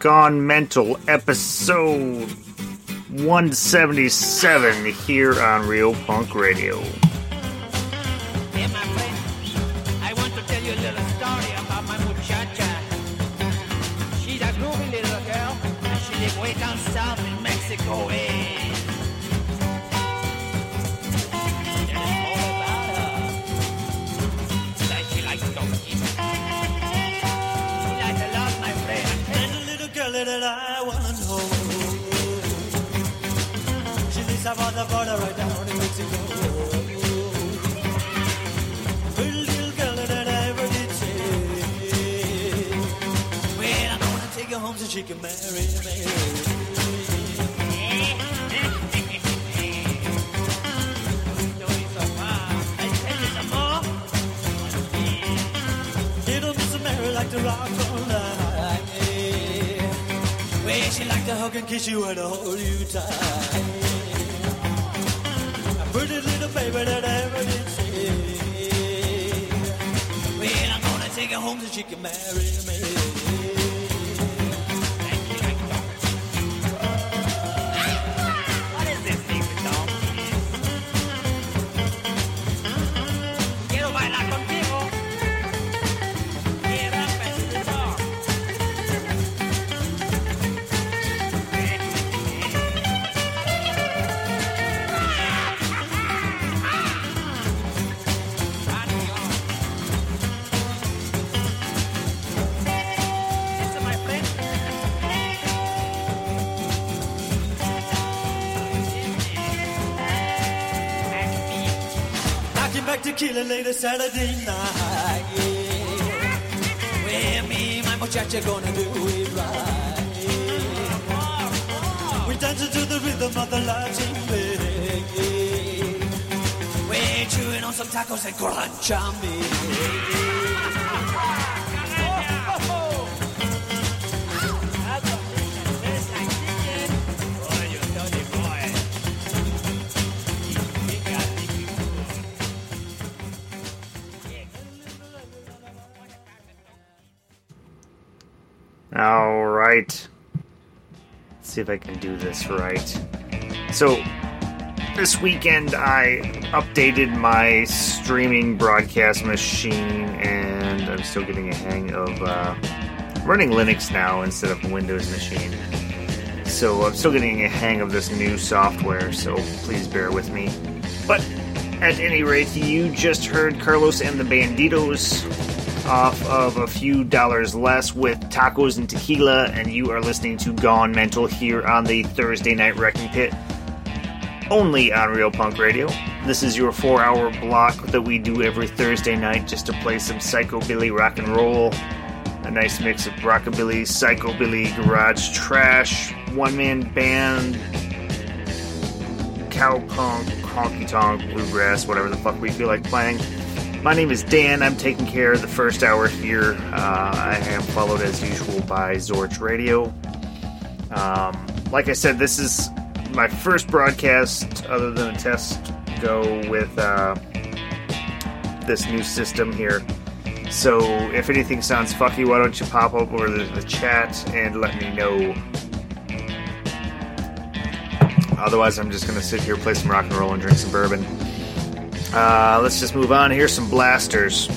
Gone Mental, episode 177 here on Real Punk Radio. Take her home so she can marry me. I came back to kill it later Saturday night. Yeah. Well, me and my muchacha gonna do it right. We dancing to the rhythm of the Latin. Yeah. We're chewing on some tacos and crunch on Let's see if I can do this right. So, this weekend I updated my streaming broadcast machine, and I'm still getting a hang of uh, running Linux now instead of a Windows machine. So, I'm still getting a hang of this new software, so please bear with me. But at any rate, you just heard Carlos and the Banditos off of a few dollars less with tacos and tequila, and you are listening to Gone Mental here on the Thursday Night Wrecking Pit, only on Real Punk Radio. This is your four hour block that we do every Thursday night just to play some psychobilly rock and roll. A nice mix of rockabilly, psychobilly, garage trash, one man band, cowpunk, honky tonk, bluegrass, whatever the fuck we feel like playing. My name is Dan. I'm taking care of the first hour here. Uh, I am followed as usual by Zorch Radio. Um, like I said, this is my first broadcast other than a test go with uh, this new system here. So if anything sounds fucky, why don't you pop up over the, the chat and let me know. Otherwise, I'm just gonna sit here, play some rock and roll, and drink some bourbon. Uh, let's just move on. Here's some blasters.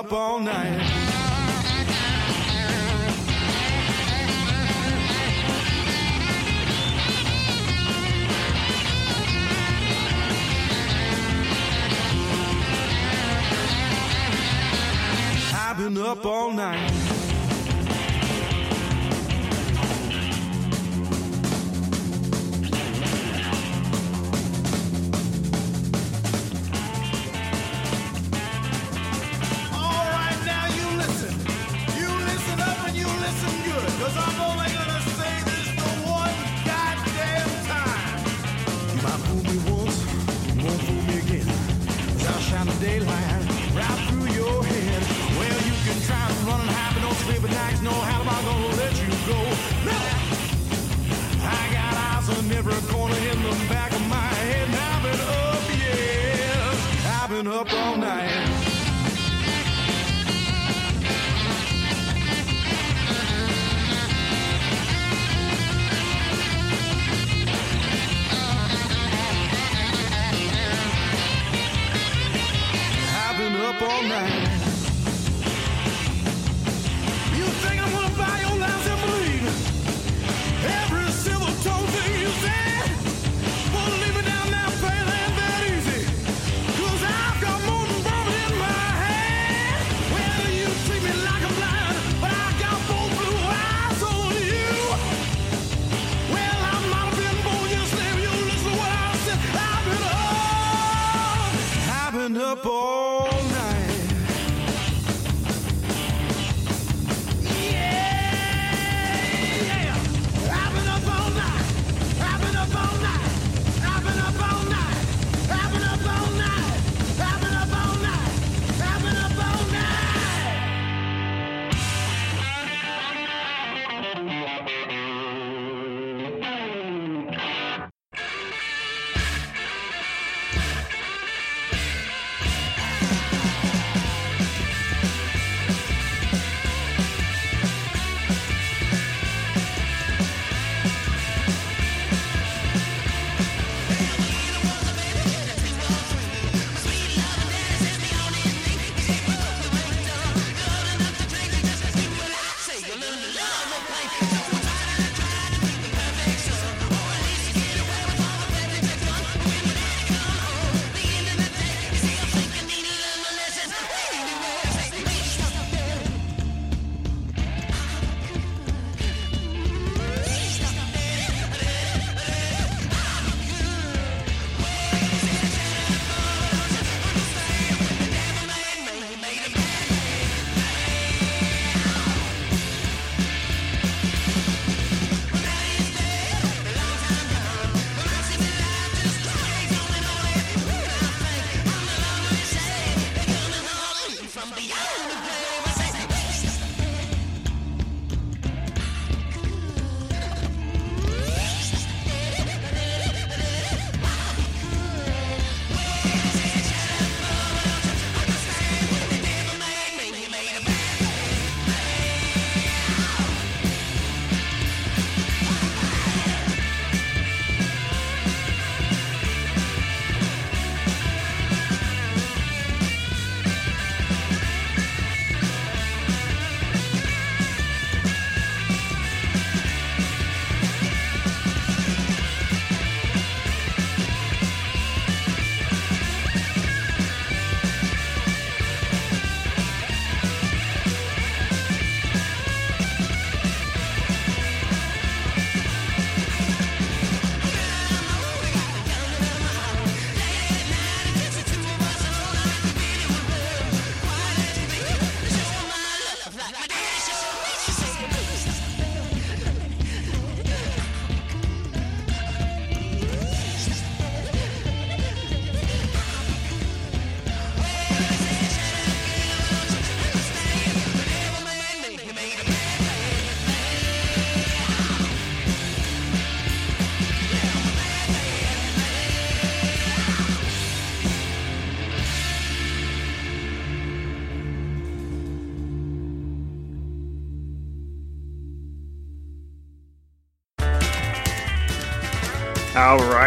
Up all night. I've been up all night.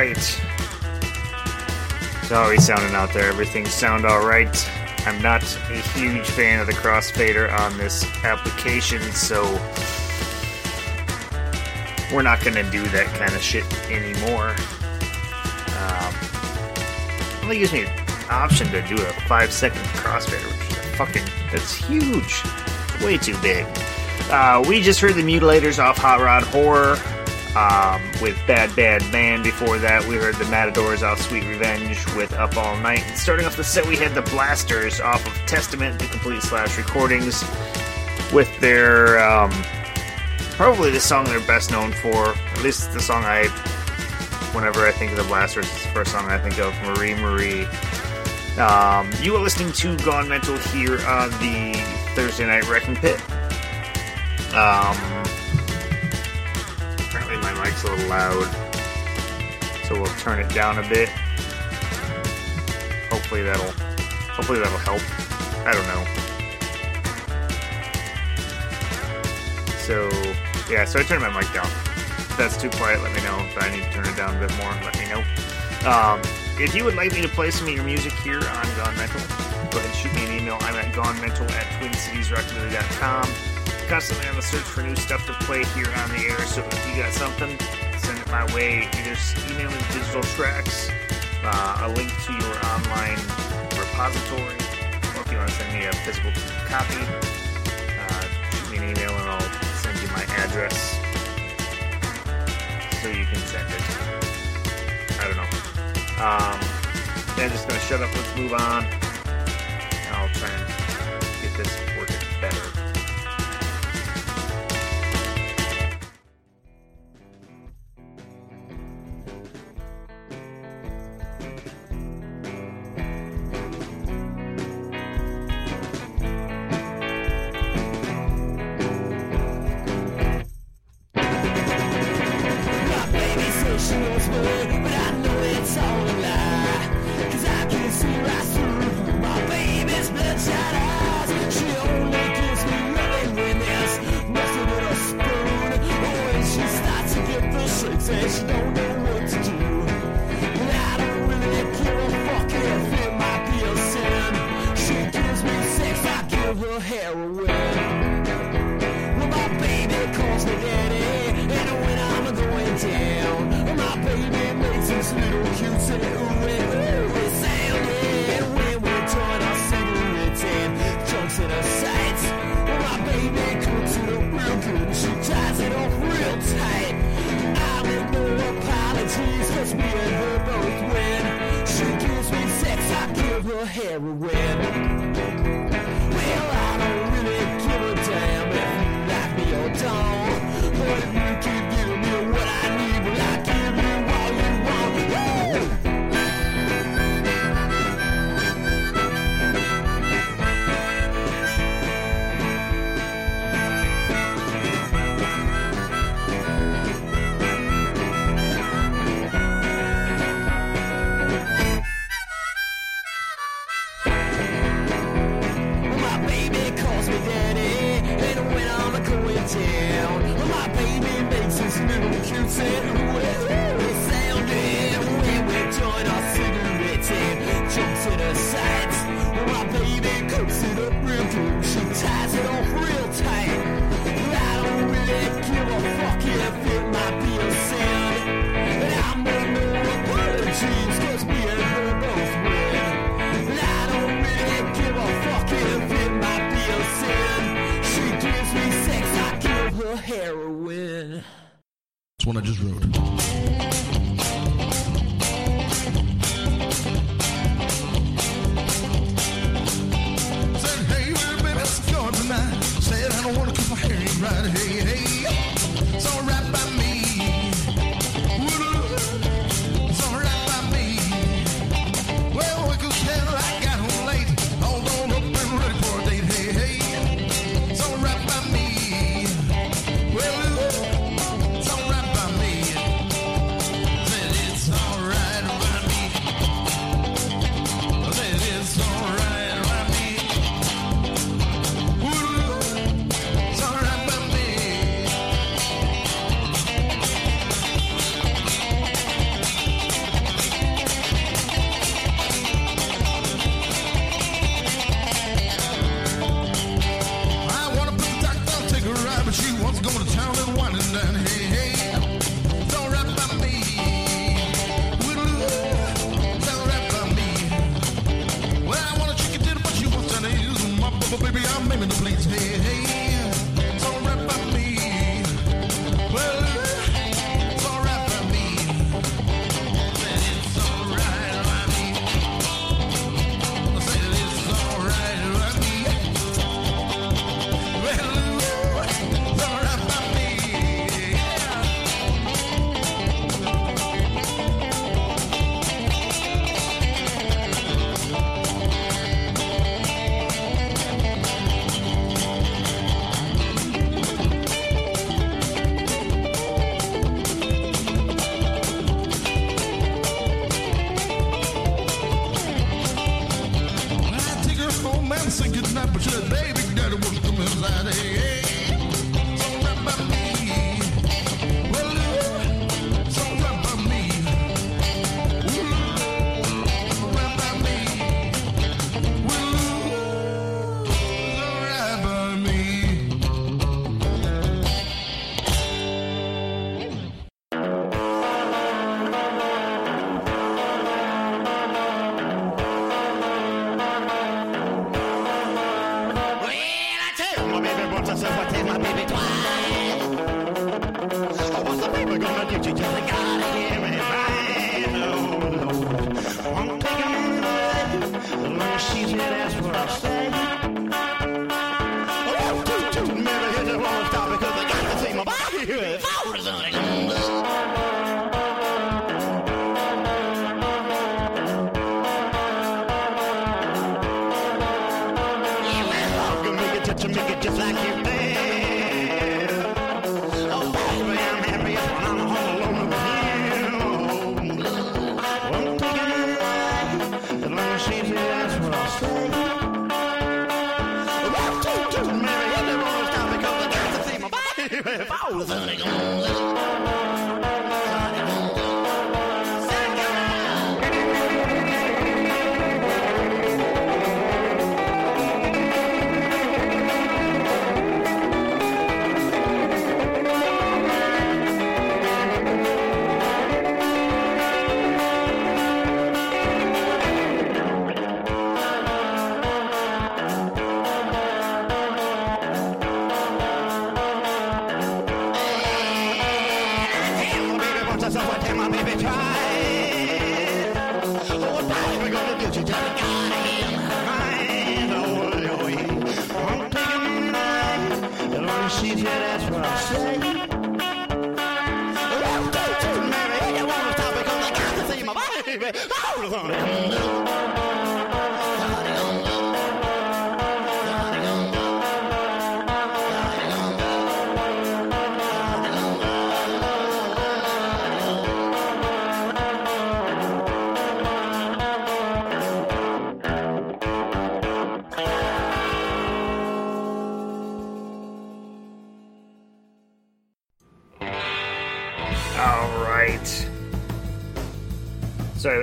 Right. So sounding out there. Everything sound all right. I'm not a huge fan of the crossfader on this application, so we're not going to do that kind of shit anymore. Um, only gives me an option to do a five second crossfader, which is fucking that's huge. Way too big. Uh, we just heard the Mutilators off Hot Rod Horror um, with Bad Bad Man. Before that, we heard the Matadors off Sweet Revenge with Up All Night. And starting off the set, we had the Blasters off of Testament, the complete slash recordings, with their um, probably the song they're best known for. At least the song I, whenever I think of the Blasters, it's the first song I think of, Marie Marie. Um, you are listening to Gone Mental here on the Thursday Night Wrecking Pit. Um, mic's a little loud, so we'll turn it down a bit. Hopefully that'll, hopefully that'll help. I don't know. So yeah, so I turned my mic down. If that's too quiet, let me know. If I need to turn it down a bit more, let me know. Um, if you would like me to play some of your music here on Gone Mental, go ahead and shoot me an email. I'm at gonemental at twincitiesrockabilly.com. I'm constantly on the search for new stuff to play here on the air, so if you got something, send it my way. Either email me digital tracks, uh, a link to your online repository, or if you want to send me a physical copy, uh, shoot me an email and I'll send you my address so you can send it. I don't know. Um, I'm just gonna shut up. Let's move on. Give heroin. Well, I don't really give a damn if you like me or don't.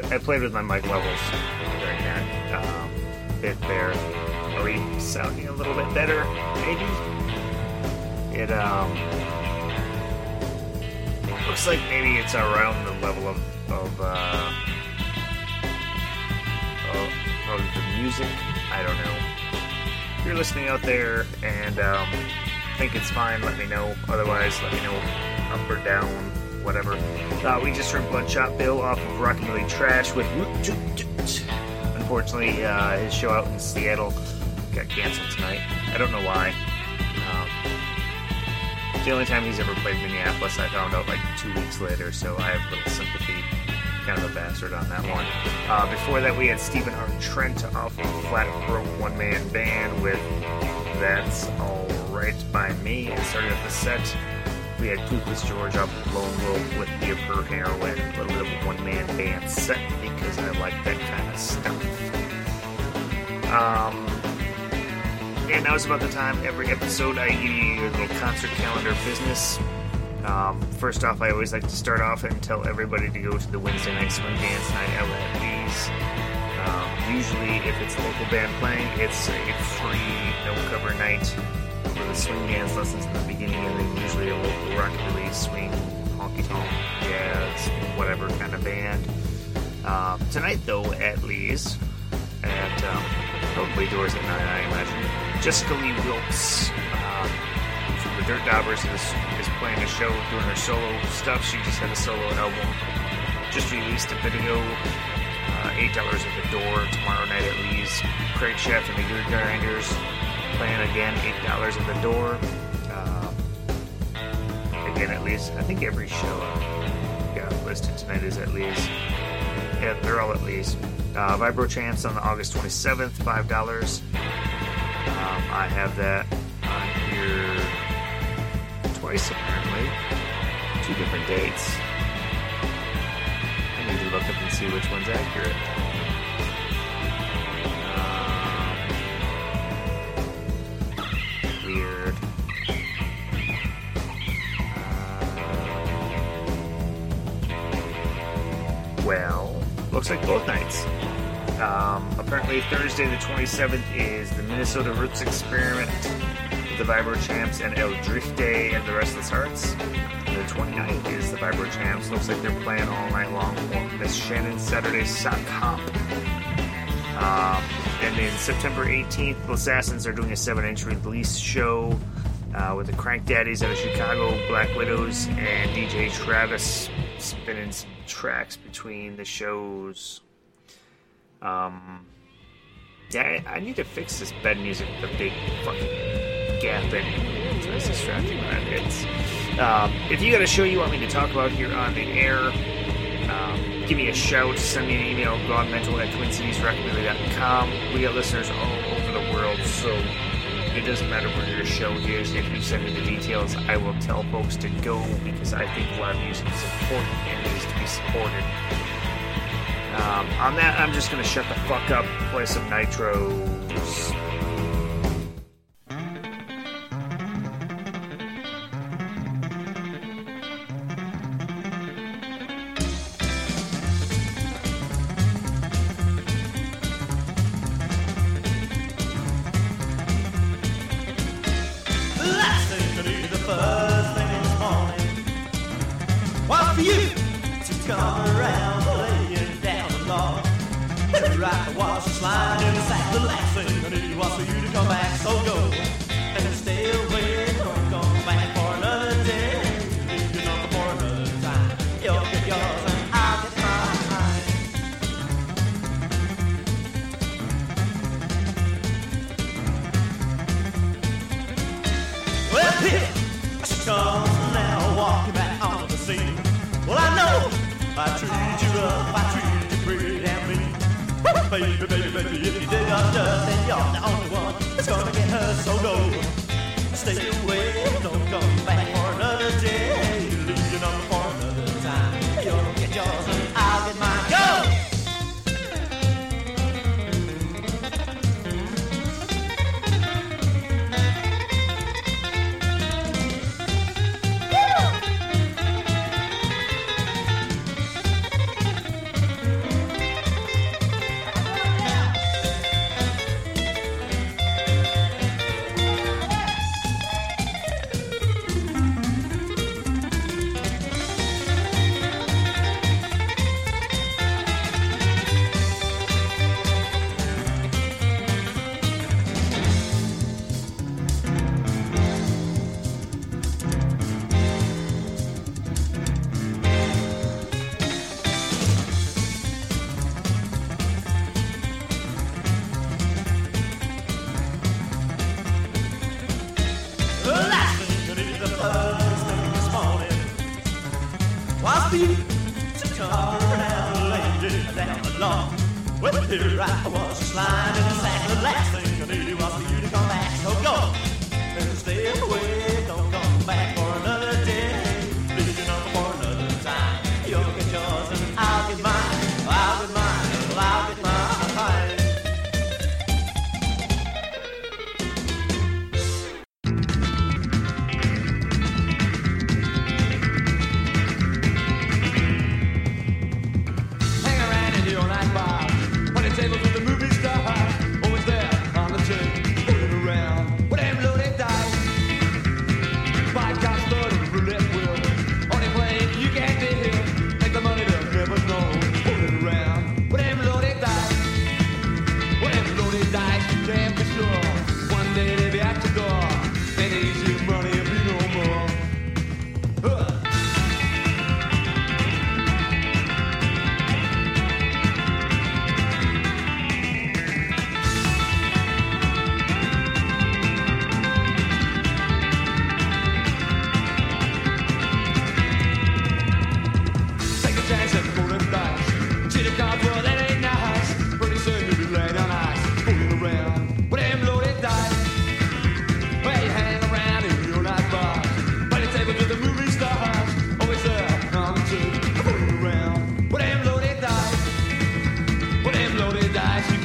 I, played with my mic levels during that um, bit there. We sounding a little bit better? Maybe. It um looks like maybe it's around the level of of uh, of, of the music. I don't know. If you're listening out there and um, think it's fine, let me know. Otherwise, let me know up or down, whatever. Uh, we just heard Bloodshot Bill off of Rockabilly Trash with. Unfortunately, uh, his show out in Seattle got canceled tonight. I don't know why. Um, the only time he's ever played Minneapolis, I found out like two weeks later, so I have little sympathy. Kind of a bastard on that one. Uh, before that, we had Stephen R. Trent off of Flat Broke One Man Band with That's Alright by Me. And starting off the set, we had Toothless George of Lone Wolf with Give Her Heroin. A little bit of a one man band set because I like that kind of stuff. Um, and now is about the time every episode I give you a little concert calendar business. Um, first off, I always like to start off and tell everybody to go to the Wednesday night swing dance night at Lee's. Um, usually, if it's a local band playing, it's a free no cover night for the swing dance lessons in the beginning, and then usually a local rockabilly swing, honky tonk, jazz, whatever kind of band. Um, tonight, though, at Lee's, at um, probably doors at 9, I imagine. Jessica Lee Wilkes um, from the Dirt Daubers is, is playing a show, doing her solo stuff. She just had a solo album, just released a video. Uh, $8 at the door tomorrow night at Lee's. Craig Chef and the Gear Grinders playing again, $8 at the door. Um, again, at least I think every show I've got listed tonight is at Lee's. Yeah, they're all at Lee's. Uh, Vibro Champs on August 27th, $5. Um, I have that on here twice apparently. Two different dates. I need to look up and see which one's accurate. Thursday the 27th is the Minnesota Roots Experiment, with the Vibro Champs, and El Drift Day and the Restless Hearts. And the 29th is the Vibro Champs. Looks like they're playing all night long for Miss Shannon Saturday Sock Hop. Um, and then September 18th, the Assassins are doing a 7 inch release show uh, with the Crank Daddies out of Chicago, Black Widows, and DJ Travis spinning some tracks between the shows. Um, yeah, I, I need to fix this bed music a big fucking gap in it. It's distracting when that hits. Um, if you got a show you want me to talk about here on the air, um, give me a shout, send me an email, gonemental at twincitiesrockabilly.com. We got listeners all over the world, so it doesn't matter where your show is. If you send me the details, I will tell folks to go because I think live music is important and needs to be supported. Um, on that, I'm just going to shut the fuck up, play some nitros.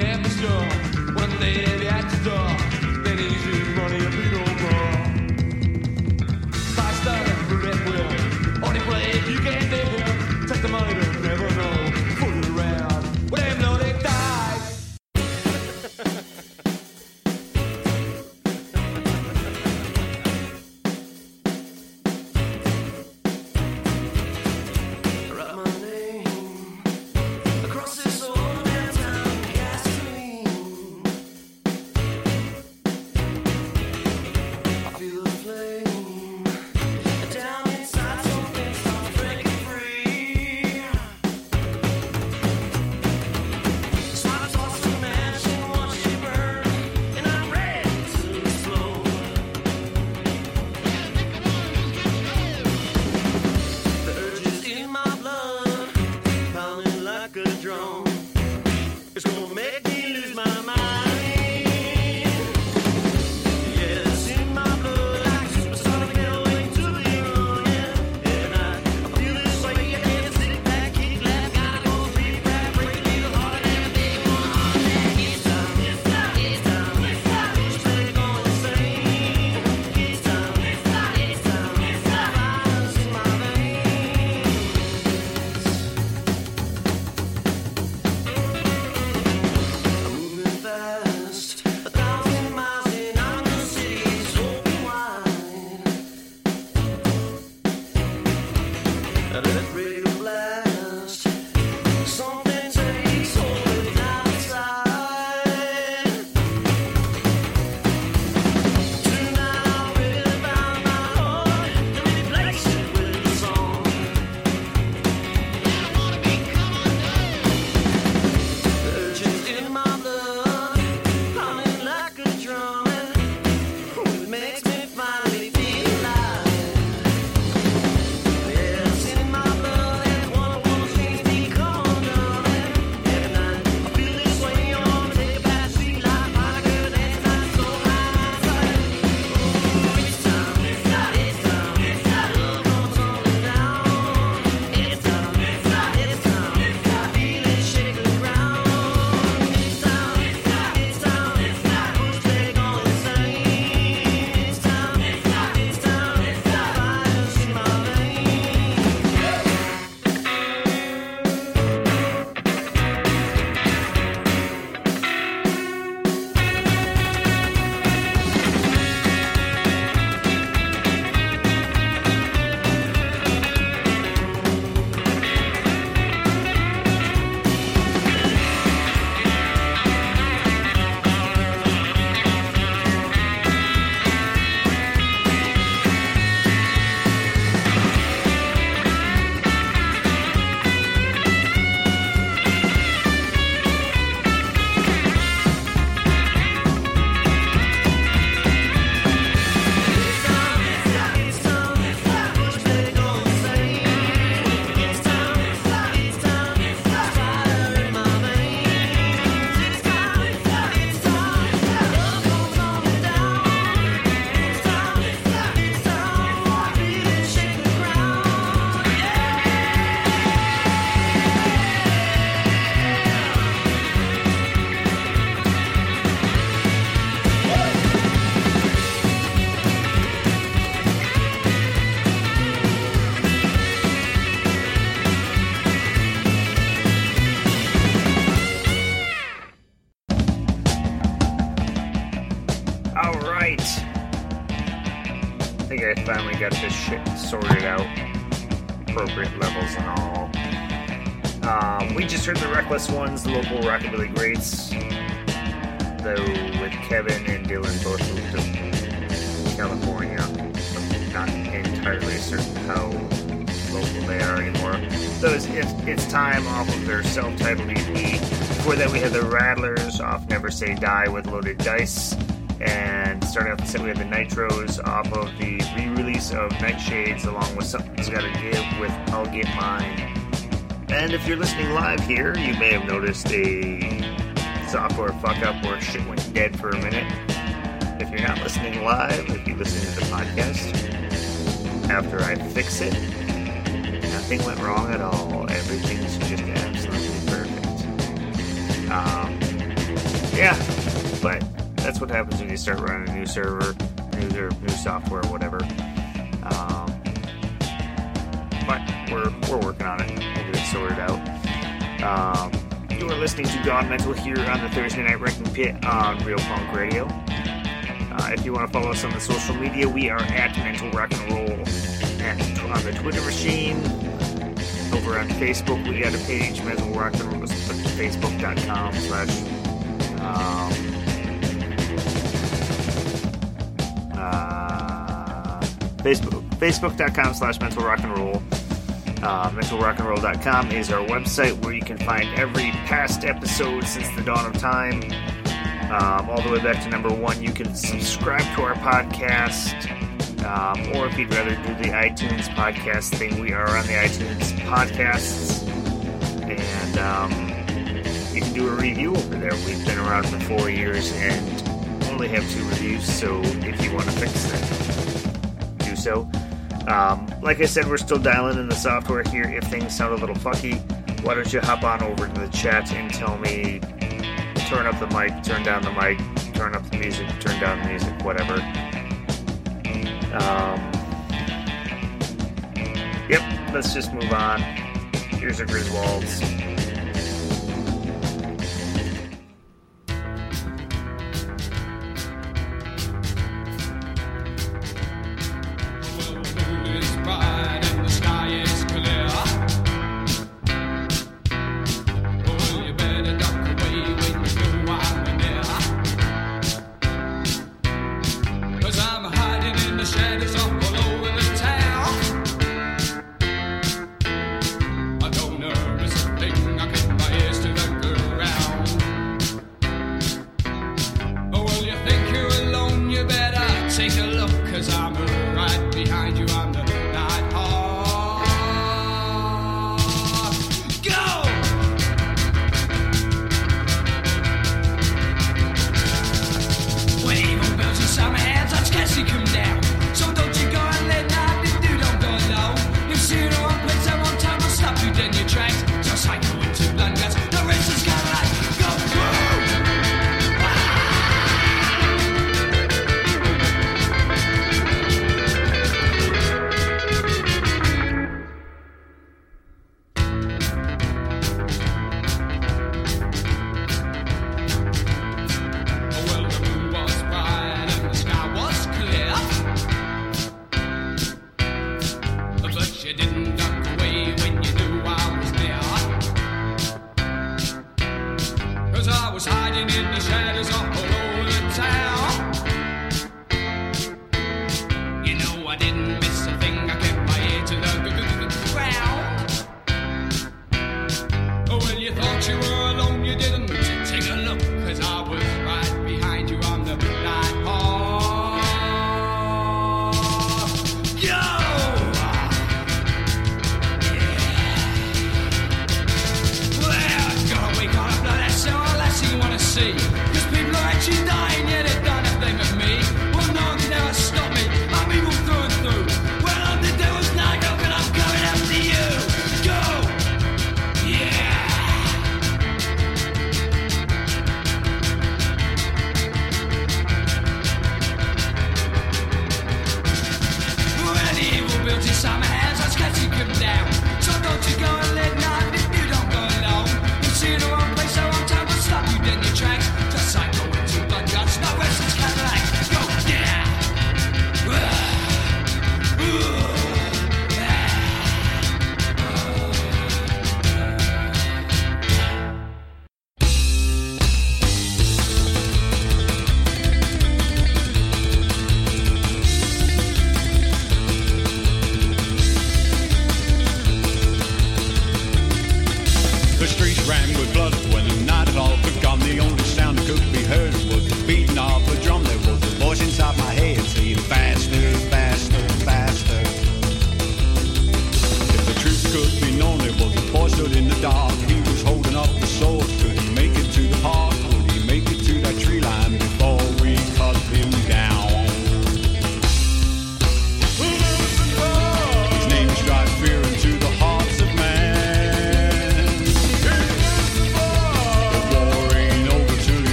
Deborah store when they shit sorted out. Appropriate levels and all. Um, we just heard the Reckless Ones, the local Rockabilly Greats. Though with Kevin and Dylan both moved to California. I'm not entirely certain how local they are anymore. So it's, it's, it's time off of their self-titled EP. Before that, we had the Rattlers off Never Say Die with Loaded Dice. And starting off the set, we had the Nitros off of the re-release of Nightshades, along with Something's Gotta Give with I'll Get Mine. And if you're listening live here, you may have noticed a software fuck up where shit went dead for a minute. If you're not listening live, if you listen to the podcast after I fix it, nothing went wrong at all. Everything's just absolutely perfect. Um, yeah, but that's what happens when you start running a new server, new, new software, whatever. Um, but we're we're working on it. We'll get it sorted out. Um, you are listening to Gone Mental here on the Thursday Night Wrecking Pit on Real Punk Radio. Uh, if you want to follow us on the social media, we are at Mental Rock and Roll at, on the Twitter machine. Over on Facebook, we got a page, Mental Rock and Roll, facebook.com slash um, Facebook, facebook.com slash mental rock and roll. Uh, mentalrockandroll.com is our website where you can find every past episode since the dawn of time, um, all the way back to number one. You can subscribe to our podcast, um, or if you'd rather do the iTunes podcast thing, we are on the iTunes podcasts, and um, you can do a review over there. We've been around for four years and only have two reviews, so if you want to fix do so. Um, like I said, we're still dialing in the software here. If things sound a little funky, why don't you hop on over to the chat and tell me turn up the mic, turn down the mic, turn up the music, turn down the music, whatever. Um, yep, let's just move on. Here's a Griswolds.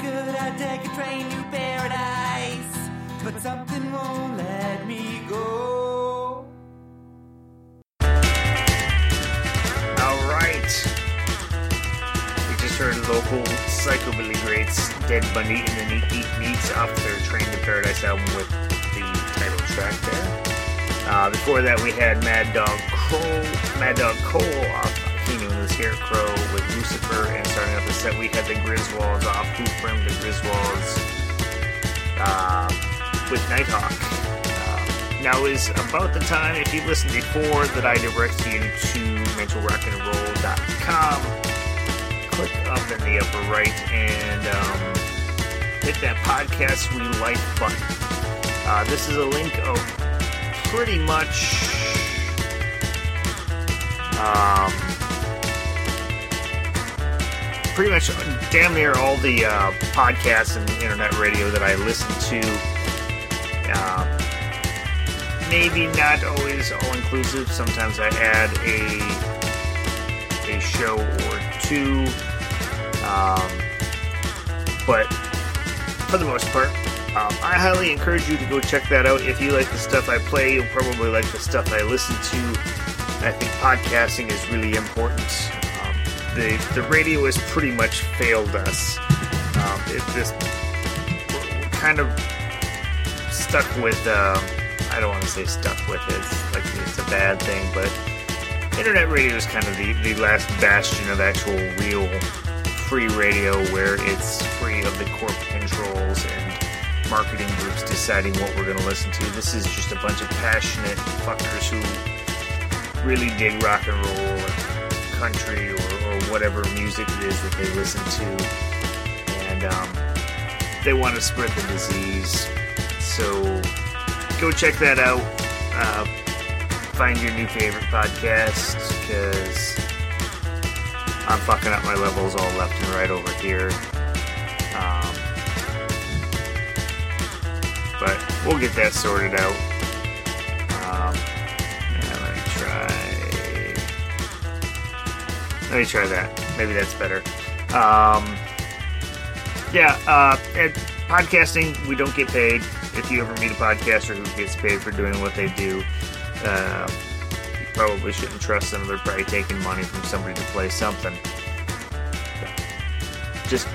Could, I'd take a train to paradise. But something won't let me go. All right. We just heard local psychobilly greats Dead Bunny and the Neat Neat Neats off their Train to Paradise album with the title track there. Uh, before that, we had Mad Dog Cole, Mad Dog Cole off Scarecrow with Lucifer, and starting off the set, we had the Griswolds off Who Framed the Griswolds uh, with Nighthawk. Uh, now is about the time, if you've listened before, that I direct you to mentalrockandroll.com. Click up in the upper right and um, hit that podcast we like button. Uh, this is a link of pretty much um, pretty much damn near all the uh, podcasts and internet radio that I listen to. Uh, maybe not always all inclusive. Sometimes I add a a show or two, um, but for the most part, um, I highly encourage you to go check that out. If you like the stuff I play, you'll probably like the stuff I listen to. I think podcasting is really important. The the radio has pretty much failed us. Um, it just we're, kind of stuck with. Um, I don't want to say stuck with it. It's like it's a bad thing, but internet radio is kind of the, the last bastion of actual real free radio where it's free of the corporate controls and marketing groups deciding what we're going to listen to. This is just a bunch of passionate fuckers who really dig rock and roll or country or, or whatever music it is that they listen to. And um, they want to spread the disease. So go check that out. Uh, find your new favorite podcast because I'm fucking up my levels all left and right over here. Um, but we'll get that sorted out. Let me try that. Maybe that's better. Um, yeah, uh, at podcasting, we don't get paid. If you ever meet a podcaster who gets paid for doing what they do, uh, you probably shouldn't trust them. They're probably taking money from somebody to play something. Just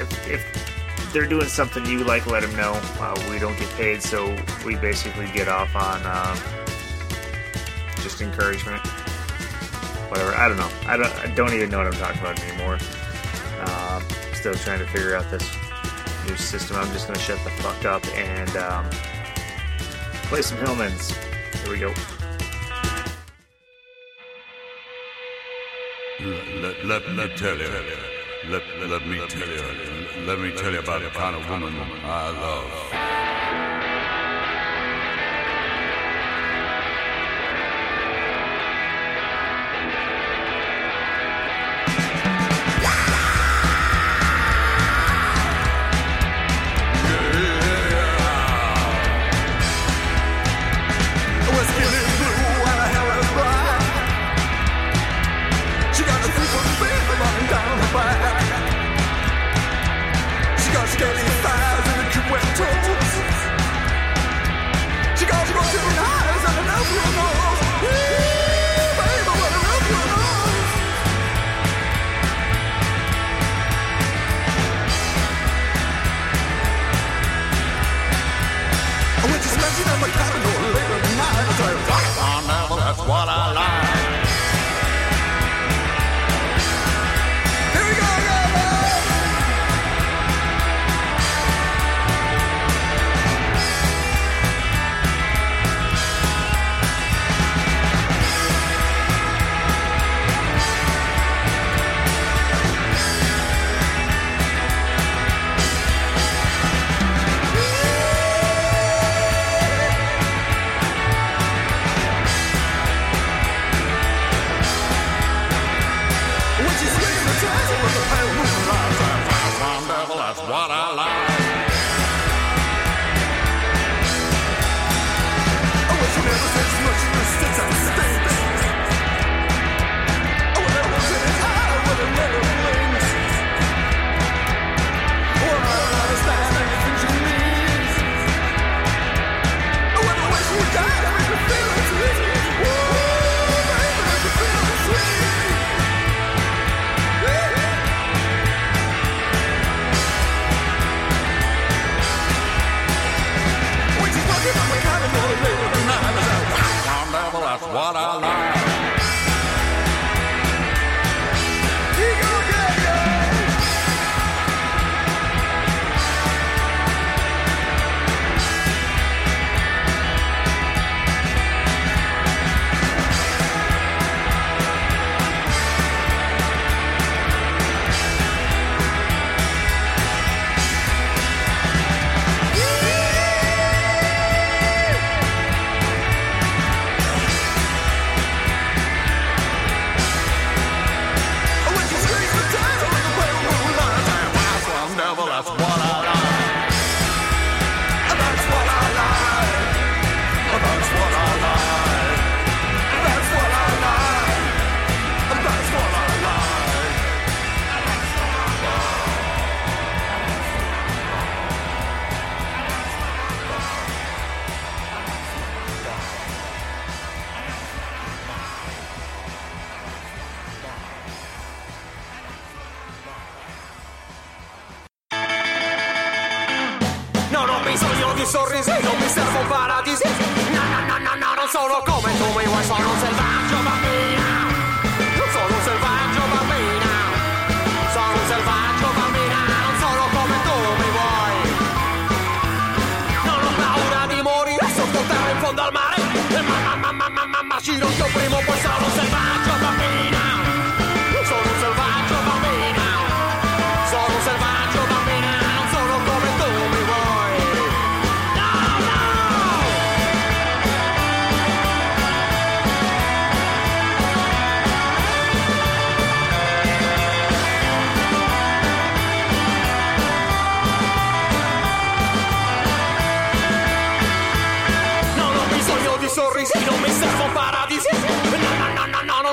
if, if they're doing something you like, let them know. Uh, we don't get paid, so we basically get off on uh, just encouragement. Whatever. I don't know. I don't. I don't even know what I'm talking about anymore. Um, still trying to figure out this new system. I'm just gonna shut the fuck up and um, play some Hillmans. Here we go. Let, let, let me tell you. Let, let me tell you. Let me tell you about the kind of woman I love.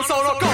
solo sono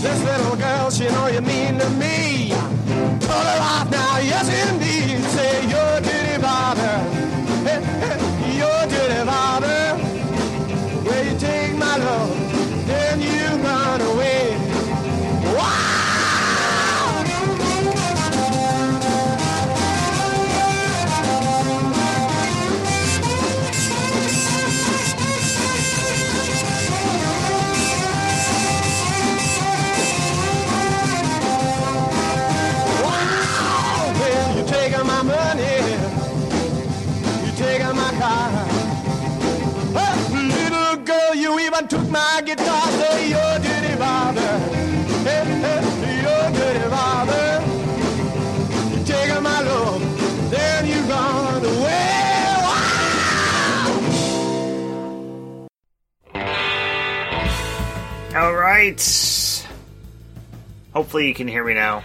This little girl, she know you mean to me. Pull her off now, yes indeed. Right. Hopefully you can hear me now.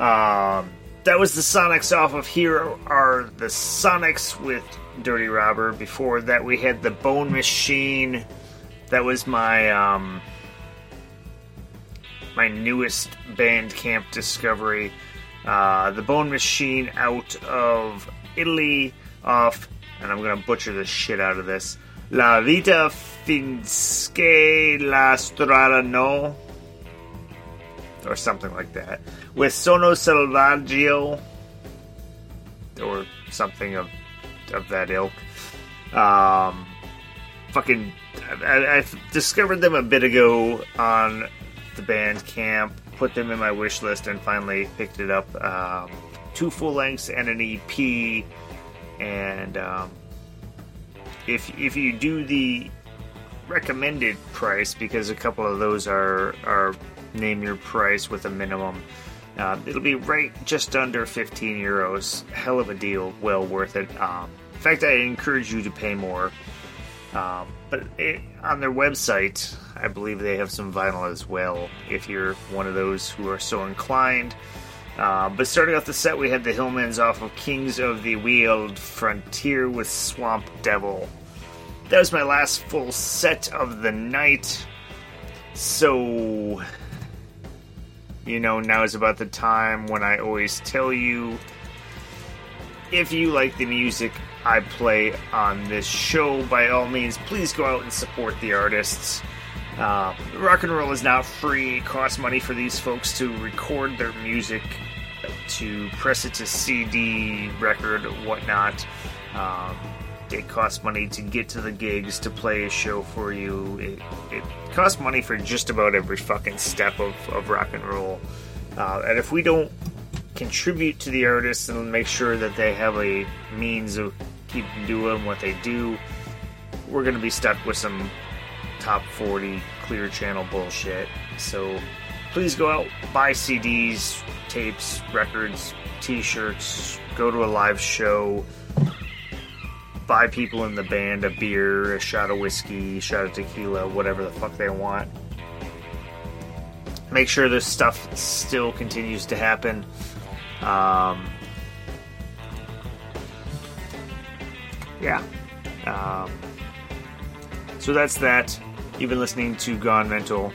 Um, that was the Sonics off of Here Are the Sonics with Dirty Robber. Before that, we had the Bone Machine. That was my um, my newest Bandcamp discovery. Uh, the Bone Machine out of Italy off, and I'm gonna butcher the shit out of this. La vita finché la strada no, or something like that. With Sono Selvaggio, or something of of that ilk. Um, fucking, I, I discovered them a bit ago on the Bandcamp, put them in my wish list, and finally picked it up. Um, two full lengths and an EP, and um, if if you do the recommended price, because a couple of those are are name your price with a minimum. Uh, it'll be right just under 15 euros. Hell of a deal, well worth it. Um, in fact, I encourage you to pay more. Um, but it, on their website, I believe they have some vinyl as well. If you're one of those who are so inclined. Uh, but starting off the set, we had the Hillmans off of Kings of the Wild Frontier with Swamp Devil. That was my last full set of the night. So, you know, now is about the time when I always tell you if you like the music I play on this show, by all means, please go out and support the artists. Uh, rock and roll is not free. It costs money for these folks to record their music, to press it to CD, record, whatnot. Um, it costs money to get to the gigs, to play a show for you. It, it costs money for just about every fucking step of, of rock and roll. Uh, and if we don't contribute to the artists and make sure that they have a means of keeping doing what they do, we're going to be stuck with some top 40 clear channel bullshit. So please go out, buy CDs, tapes, records, t shirts, go to a live show, buy people in the band a beer, a shot of whiskey, a shot of tequila, whatever the fuck they want. Make sure this stuff still continues to happen. Um, yeah. Um, so that's that. You've been listening to Gone Mental.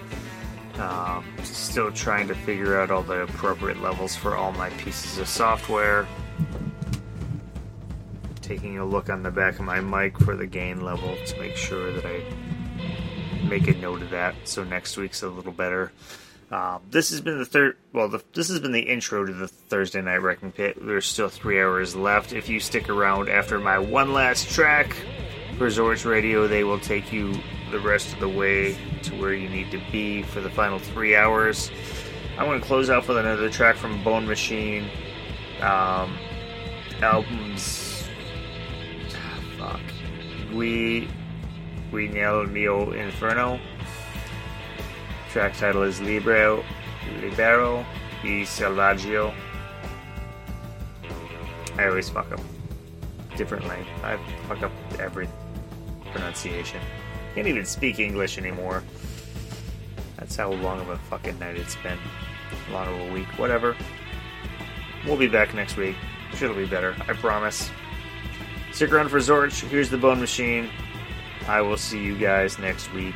Um, still trying to figure out all the appropriate levels for all my pieces of software. Taking a look on the back of my mic for the gain level to make sure that I make a note of that so next week's a little better. Um, this has been the third. Well, the, this has been the intro to the Thursday Night Wrecking Pit. There's still three hours left. If you stick around after my one last track, Resorts Radio, they will take you the rest of the way to where you need to be for the final three hours. I'm going to close out with another track from Bone Machine. Um, albums. Fuck. We. We Nel Mio Inferno. Track title is Libero, Libero y Selvaggio. I always fuck up Different differently. I fuck up every pronunciation. Can't even speak English anymore. That's how long of a fucking night it's been. Long of a week. Whatever. We'll be back next week. Sure it'll be better. I promise. Stick around for Zorch. Here's the Bone Machine. I will see you guys next week.